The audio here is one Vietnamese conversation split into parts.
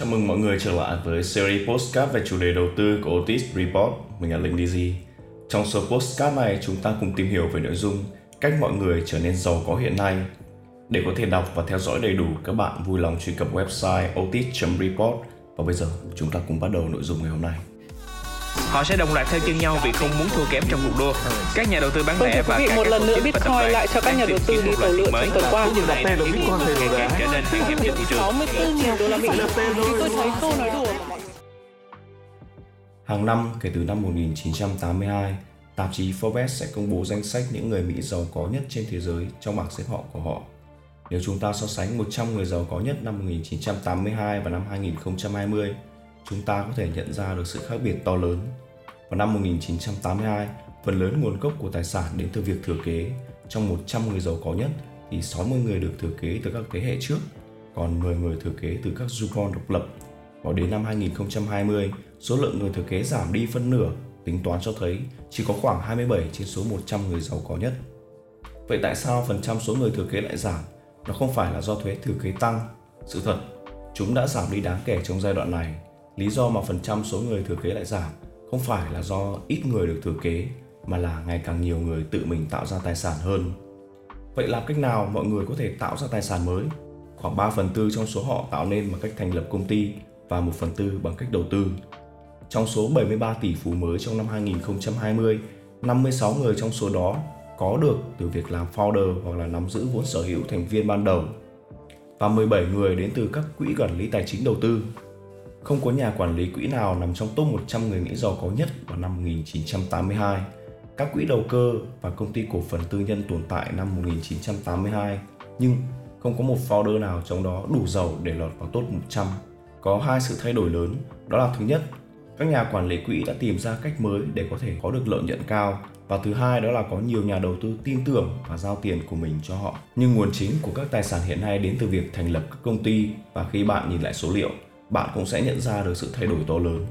Chào mừng mọi người trở lại với series postcard về chủ đề đầu tư của Otis Report. Mình là Linh DZ. Trong số postcard này, chúng ta cùng tìm hiểu về nội dung cách mọi người trở nên giàu có hiện nay. Để có thể đọc và theo dõi đầy đủ, các bạn vui lòng truy cập website otis.report. Và bây giờ, chúng ta cùng bắt đầu nội dung ngày hôm nay. Họ sẽ đồng loạt theo chân nhau vì không muốn thua kém trong cuộc đua. Các nhà đầu tư bán Vâng lẻ và quý vị, cả một các lần nữa Bitcoin lại cho các nhà đầu tư đi tàu lượn trong tuần qua. Đặt tên là Bitcoin đổi giá. trở nên hẹp trên thị trường. 64.000 đô la Mỹ. Tôi thấy câu nói đùa. Hàng năm kể từ năm 1982, tạp chí Forbes sẽ công bố danh sách những người Mỹ giàu có nhất trên thế giới trong bảng xếp họ của họ. Nếu chúng ta so sánh 100 người giàu có nhất năm 1982 và năm 2020, chúng ta có thể nhận ra được sự khác biệt to lớn. Vào năm 1982, phần lớn nguồn gốc của tài sản đến từ việc thừa kế. Trong 100 người giàu có nhất thì 60 người được thừa kế từ các thế hệ trước, còn 10 người thừa kế từ các du con độc lập. Vào đến năm 2020, số lượng người thừa kế giảm đi phân nửa, tính toán cho thấy chỉ có khoảng 27 trên số 100 người giàu có nhất. Vậy tại sao phần trăm số người thừa kế lại giảm? Nó không phải là do thuế thừa kế tăng. Sự thật, chúng đã giảm đi đáng kể trong giai đoạn này. Lý do mà phần trăm số người thừa kế lại giảm không phải là do ít người được thừa kế, mà là ngày càng nhiều người tự mình tạo ra tài sản hơn. Vậy làm cách nào mọi người có thể tạo ra tài sản mới? Khoảng 3 phần tư trong số họ tạo nên bằng cách thành lập công ty và 1 phần tư bằng cách đầu tư. Trong số 73 tỷ phú mới trong năm 2020, 56 người trong số đó có được từ việc làm founder hoặc là nắm giữ vốn sở hữu thành viên ban đầu và 17 người đến từ các quỹ quản lý tài chính đầu tư. Không có nhà quản lý quỹ nào nằm trong top 100 người Mỹ giàu có nhất vào năm 1982. Các quỹ đầu cơ và công ty cổ phần tư nhân tồn tại năm 1982, nhưng không có một founder nào trong đó đủ giàu để lọt vào top 100. Có hai sự thay đổi lớn, đó là thứ nhất, các nhà quản lý quỹ đã tìm ra cách mới để có thể có được lợi nhuận cao và thứ hai đó là có nhiều nhà đầu tư tin tưởng và giao tiền của mình cho họ. Nhưng nguồn chính của các tài sản hiện nay đến từ việc thành lập các công ty và khi bạn nhìn lại số liệu, bạn cũng sẽ nhận ra được sự thay đổi to lớn.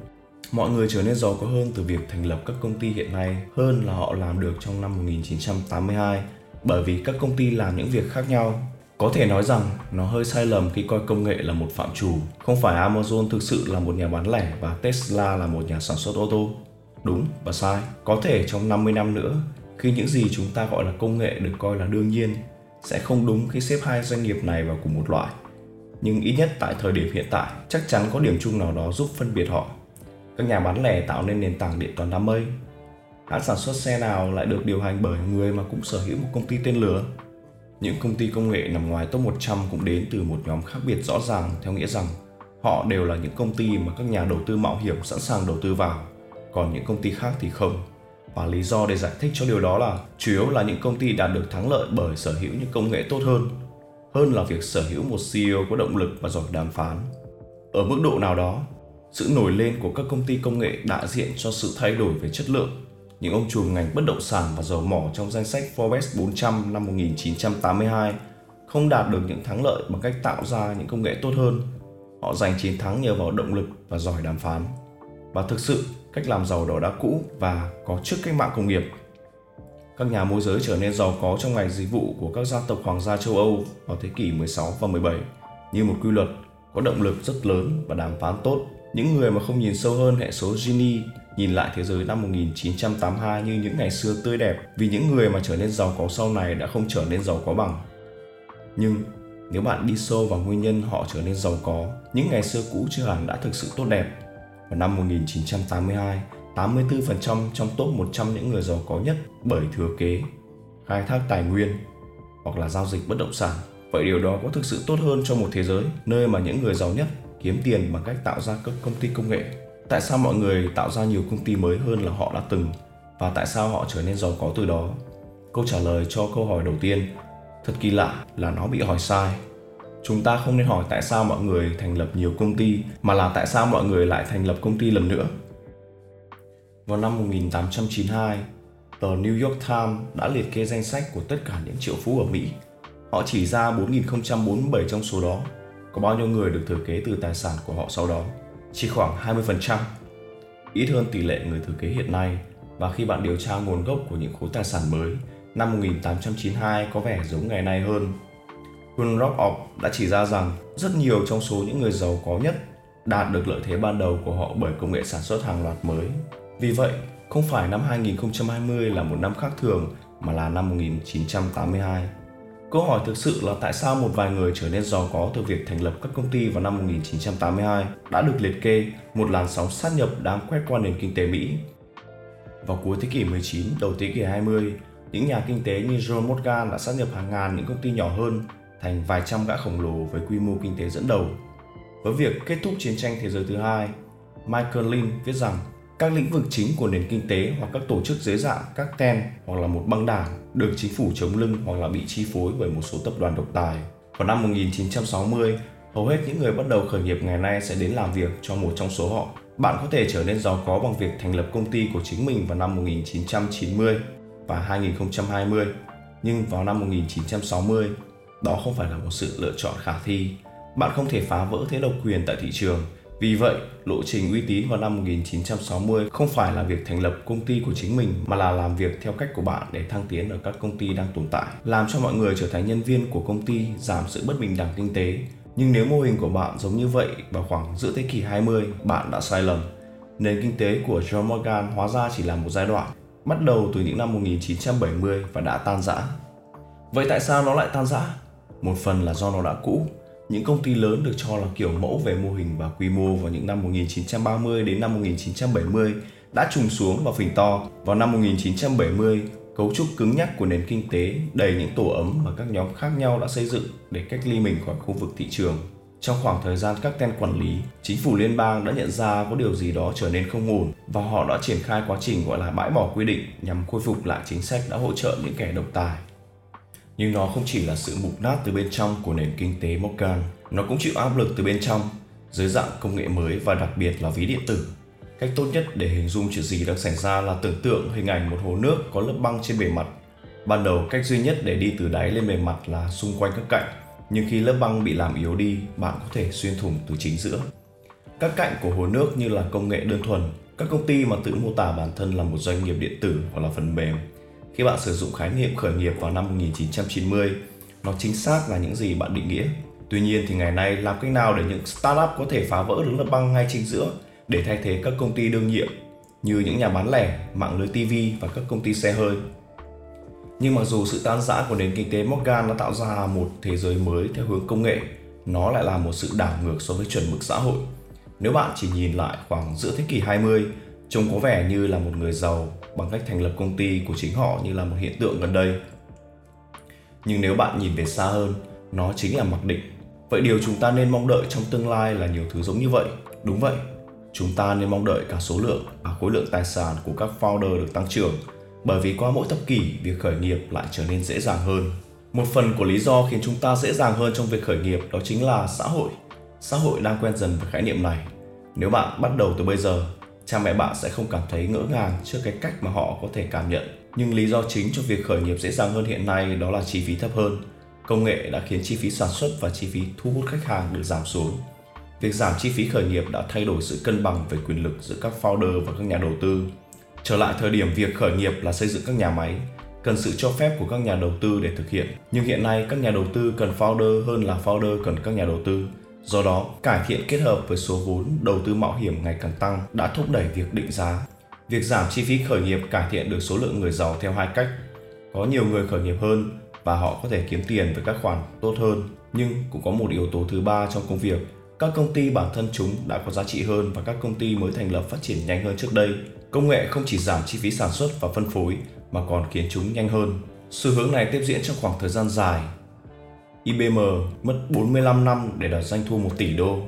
Mọi người trở nên giàu có hơn từ việc thành lập các công ty hiện nay hơn là họ làm được trong năm 1982 bởi vì các công ty làm những việc khác nhau. Có thể nói rằng nó hơi sai lầm khi coi công nghệ là một phạm trù. Không phải Amazon thực sự là một nhà bán lẻ và Tesla là một nhà sản xuất ô tô. Đúng và sai. Có thể trong 50 năm nữa, khi những gì chúng ta gọi là công nghệ được coi là đương nhiên, sẽ không đúng khi xếp hai doanh nghiệp này vào cùng một loại. Nhưng ít nhất tại thời điểm hiện tại, chắc chắn có điểm chung nào đó giúp phân biệt họ. Các nhà bán lẻ tạo nên nền tảng điện toán đám mây. Hãng sản xuất xe nào lại được điều hành bởi người mà cũng sở hữu một công ty tên lửa? Những công ty công nghệ nằm ngoài top 100 cũng đến từ một nhóm khác biệt rõ ràng theo nghĩa rằng họ đều là những công ty mà các nhà đầu tư mạo hiểm sẵn sàng đầu tư vào, còn những công ty khác thì không. Và lý do để giải thích cho điều đó là chủ yếu là những công ty đạt được thắng lợi bởi sở hữu những công nghệ tốt hơn, hơn là việc sở hữu một CEO có động lực và giỏi đàm phán. Ở mức độ nào đó, sự nổi lên của các công ty công nghệ đại diện cho sự thay đổi về chất lượng những ông trùm ngành bất động sản và dầu mỏ trong danh sách Forbes 400 năm 1982 không đạt được những thắng lợi bằng cách tạo ra những công nghệ tốt hơn. Họ giành chiến thắng nhờ vào động lực và giỏi đàm phán. Và thực sự, cách làm giàu đó đã cũ và có trước cách mạng công nghiệp. Các nhà môi giới trở nên giàu có trong ngành dịch vụ của các gia tộc hoàng gia châu Âu vào thế kỷ 16 và 17 như một quy luật có động lực rất lớn và đàm phán tốt. Những người mà không nhìn sâu hơn hệ số Gini nhìn lại thế giới năm 1982 như những ngày xưa tươi đẹp vì những người mà trở nên giàu có sau này đã không trở nên giàu có bằng. Nhưng nếu bạn đi sâu vào nguyên nhân họ trở nên giàu có, những ngày xưa cũ chưa hẳn đã thực sự tốt đẹp. Vào năm 1982, 84% trong top 100 những người giàu có nhất bởi thừa kế, khai thác tài nguyên hoặc là giao dịch bất động sản. Vậy điều đó có thực sự tốt hơn cho một thế giới nơi mà những người giàu nhất kiếm tiền bằng cách tạo ra các công ty công nghệ? Tại sao mọi người tạo ra nhiều công ty mới hơn là họ đã từng? Và tại sao họ trở nên giàu có từ đó? Câu trả lời cho câu hỏi đầu tiên thật kỳ lạ là nó bị hỏi sai. Chúng ta không nên hỏi tại sao mọi người thành lập nhiều công ty mà là tại sao mọi người lại thành lập công ty lần nữa? Vào năm 1892 tờ New York Times đã liệt kê danh sách của tất cả những triệu phú ở Mỹ. Họ chỉ ra 4.047 trong số đó. Có bao nhiêu người được thừa kế từ tài sản của họ sau đó? Chỉ khoảng 20%, ít hơn tỷ lệ người thừa kế hiện nay. Và khi bạn điều tra nguồn gốc của những khối tài sản mới, năm 1892 có vẻ giống ngày nay hơn. Grunrock đã chỉ ra rằng rất nhiều trong số những người giàu có nhất đạt được lợi thế ban đầu của họ bởi công nghệ sản xuất hàng loạt mới. Vì vậy, không phải năm 2020 là một năm khác thường mà là năm 1982. Câu hỏi thực sự là tại sao một vài người trở nên giàu có từ việc thành lập các công ty vào năm 1982 đã được liệt kê một làn sóng sát nhập đang quét qua nền kinh tế Mỹ. Vào cuối thế kỷ 19, đầu thế kỷ 20, những nhà kinh tế như John Morgan đã sát nhập hàng ngàn những công ty nhỏ hơn thành vài trăm gã khổng lồ với quy mô kinh tế dẫn đầu. Với việc kết thúc chiến tranh thế giới thứ hai, Michael Lynn viết rằng các lĩnh vực chính của nền kinh tế hoặc các tổ chức dưới dạng các ten hoặc là một băng đảng được chính phủ chống lưng hoặc là bị chi phối bởi một số tập đoàn độc tài. Vào năm 1960, hầu hết những người bắt đầu khởi nghiệp ngày nay sẽ đến làm việc cho một trong số họ. Bạn có thể trở nên giàu có bằng việc thành lập công ty của chính mình vào năm 1990 và 2020, nhưng vào năm 1960, đó không phải là một sự lựa chọn khả thi. Bạn không thể phá vỡ thế độc quyền tại thị trường vì vậy, lộ trình uy tín vào năm 1960 không phải là việc thành lập công ty của chính mình mà là làm việc theo cách của bạn để thăng tiến ở các công ty đang tồn tại, làm cho mọi người trở thành nhân viên của công ty, giảm sự bất bình đẳng kinh tế. Nhưng nếu mô hình của bạn giống như vậy vào khoảng giữa thế kỷ 20, bạn đã sai lầm. Nền kinh tế của John Morgan hóa ra chỉ là một giai đoạn, bắt đầu từ những năm 1970 và đã tan rã. Vậy tại sao nó lại tan rã? Một phần là do nó đã cũ, những công ty lớn được cho là kiểu mẫu về mô hình và quy mô vào những năm 1930 đến năm 1970 đã trùng xuống và phình to. Vào năm 1970, cấu trúc cứng nhắc của nền kinh tế đầy những tổ ấm mà các nhóm khác nhau đã xây dựng để cách ly mình khỏi khu vực thị trường. Trong khoảng thời gian các ten quản lý, chính phủ liên bang đã nhận ra có điều gì đó trở nên không ổn và họ đã triển khai quá trình gọi là bãi bỏ quy định nhằm khôi phục lại chính sách đã hỗ trợ những kẻ độc tài nhưng nó không chỉ là sự mục nát từ bên trong của nền kinh tế Morgan, nó cũng chịu áp lực từ bên trong dưới dạng công nghệ mới và đặc biệt là ví điện tử. Cách tốt nhất để hình dung chuyện gì đang xảy ra là tưởng tượng hình ảnh một hồ nước có lớp băng trên bề mặt. Ban đầu cách duy nhất để đi từ đáy lên bề mặt là xung quanh các cạnh, nhưng khi lớp băng bị làm yếu đi, bạn có thể xuyên thủng từ chính giữa. Các cạnh của hồ nước như là công nghệ đơn thuần, các công ty mà tự mô tả bản thân là một doanh nghiệp điện tử hoặc là phần mềm khi bạn sử dụng khái niệm khởi nghiệp vào năm 1990, nó chính xác là những gì bạn định nghĩa. Tuy nhiên thì ngày nay làm cách nào để những startup có thể phá vỡ được lớp băng ngay chính giữa để thay thế các công ty đương nhiệm như những nhà bán lẻ, mạng lưới TV và các công ty xe hơi. Nhưng mặc dù sự tan rã của nền kinh tế Morgan đã tạo ra một thế giới mới theo hướng công nghệ, nó lại là một sự đảo ngược so với chuẩn mực xã hội. Nếu bạn chỉ nhìn lại khoảng giữa thế kỷ 20, trông có vẻ như là một người giàu bằng cách thành lập công ty của chính họ như là một hiện tượng gần đây. Nhưng nếu bạn nhìn về xa hơn, nó chính là mặc định. Vậy điều chúng ta nên mong đợi trong tương lai là nhiều thứ giống như vậy. Đúng vậy, chúng ta nên mong đợi cả số lượng và khối lượng tài sản của các founder được tăng trưởng bởi vì qua mỗi thập kỷ việc khởi nghiệp lại trở nên dễ dàng hơn một phần của lý do khiến chúng ta dễ dàng hơn trong việc khởi nghiệp đó chính là xã hội xã hội đang quen dần với khái niệm này nếu bạn bắt đầu từ bây giờ cha mẹ bạn sẽ không cảm thấy ngỡ ngàng trước cái cách mà họ có thể cảm nhận. Nhưng lý do chính cho việc khởi nghiệp dễ dàng hơn hiện nay đó là chi phí thấp hơn. Công nghệ đã khiến chi phí sản xuất và chi phí thu hút khách hàng được giảm xuống. Việc giảm chi phí khởi nghiệp đã thay đổi sự cân bằng về quyền lực giữa các founder và các nhà đầu tư. Trở lại thời điểm việc khởi nghiệp là xây dựng các nhà máy, cần sự cho phép của các nhà đầu tư để thực hiện. Nhưng hiện nay các nhà đầu tư cần founder hơn là founder cần các nhà đầu tư. Do đó, cải thiện kết hợp với số vốn đầu tư mạo hiểm ngày càng tăng đã thúc đẩy việc định giá. Việc giảm chi phí khởi nghiệp cải thiện được số lượng người giàu theo hai cách. Có nhiều người khởi nghiệp hơn và họ có thể kiếm tiền với các khoản tốt hơn, nhưng cũng có một yếu tố thứ ba trong công việc. Các công ty bản thân chúng đã có giá trị hơn và các công ty mới thành lập phát triển nhanh hơn trước đây. Công nghệ không chỉ giảm chi phí sản xuất và phân phối mà còn khiến chúng nhanh hơn. Xu hướng này tiếp diễn trong khoảng thời gian dài IBM mất 45 năm để đạt doanh thu 1 tỷ đô.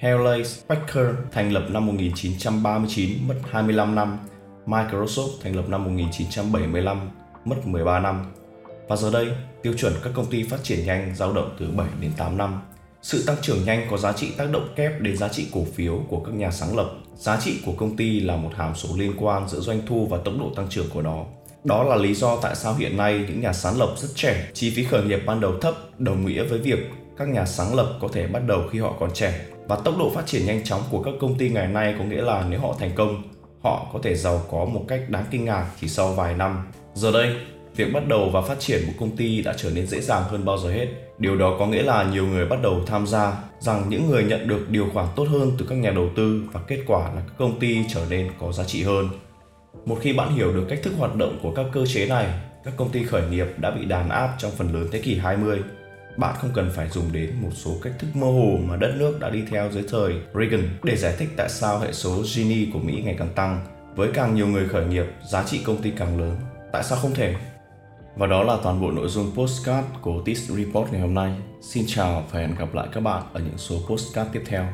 Hewlett Packard thành lập năm 1939 mất 25 năm. Microsoft thành lập năm 1975 mất 13 năm. Và giờ đây, tiêu chuẩn các công ty phát triển nhanh dao động từ 7 đến 8 năm. Sự tăng trưởng nhanh có giá trị tác động kép đến giá trị cổ phiếu của các nhà sáng lập. Giá trị của công ty là một hàm số liên quan giữa doanh thu và tốc độ tăng trưởng của nó. Đó là lý do tại sao hiện nay những nhà sáng lập rất trẻ, chi phí khởi nghiệp ban đầu thấp đồng nghĩa với việc các nhà sáng lập có thể bắt đầu khi họ còn trẻ và tốc độ phát triển nhanh chóng của các công ty ngày nay có nghĩa là nếu họ thành công, họ có thể giàu có một cách đáng kinh ngạc chỉ sau vài năm. Giờ đây, việc bắt đầu và phát triển một công ty đã trở nên dễ dàng hơn bao giờ hết. Điều đó có nghĩa là nhiều người bắt đầu tham gia, rằng những người nhận được điều khoản tốt hơn từ các nhà đầu tư và kết quả là các công ty trở nên có giá trị hơn. Một khi bạn hiểu được cách thức hoạt động của các cơ chế này, các công ty khởi nghiệp đã bị đàn áp trong phần lớn thế kỷ 20. Bạn không cần phải dùng đến một số cách thức mơ hồ mà đất nước đã đi theo dưới thời Reagan để giải thích tại sao hệ số Gini của Mỹ ngày càng tăng. Với càng nhiều người khởi nghiệp, giá trị công ty càng lớn. Tại sao không thể? Và đó là toàn bộ nội dung postcard của This Report ngày hôm nay. Xin chào và hẹn gặp lại các bạn ở những số postcard tiếp theo.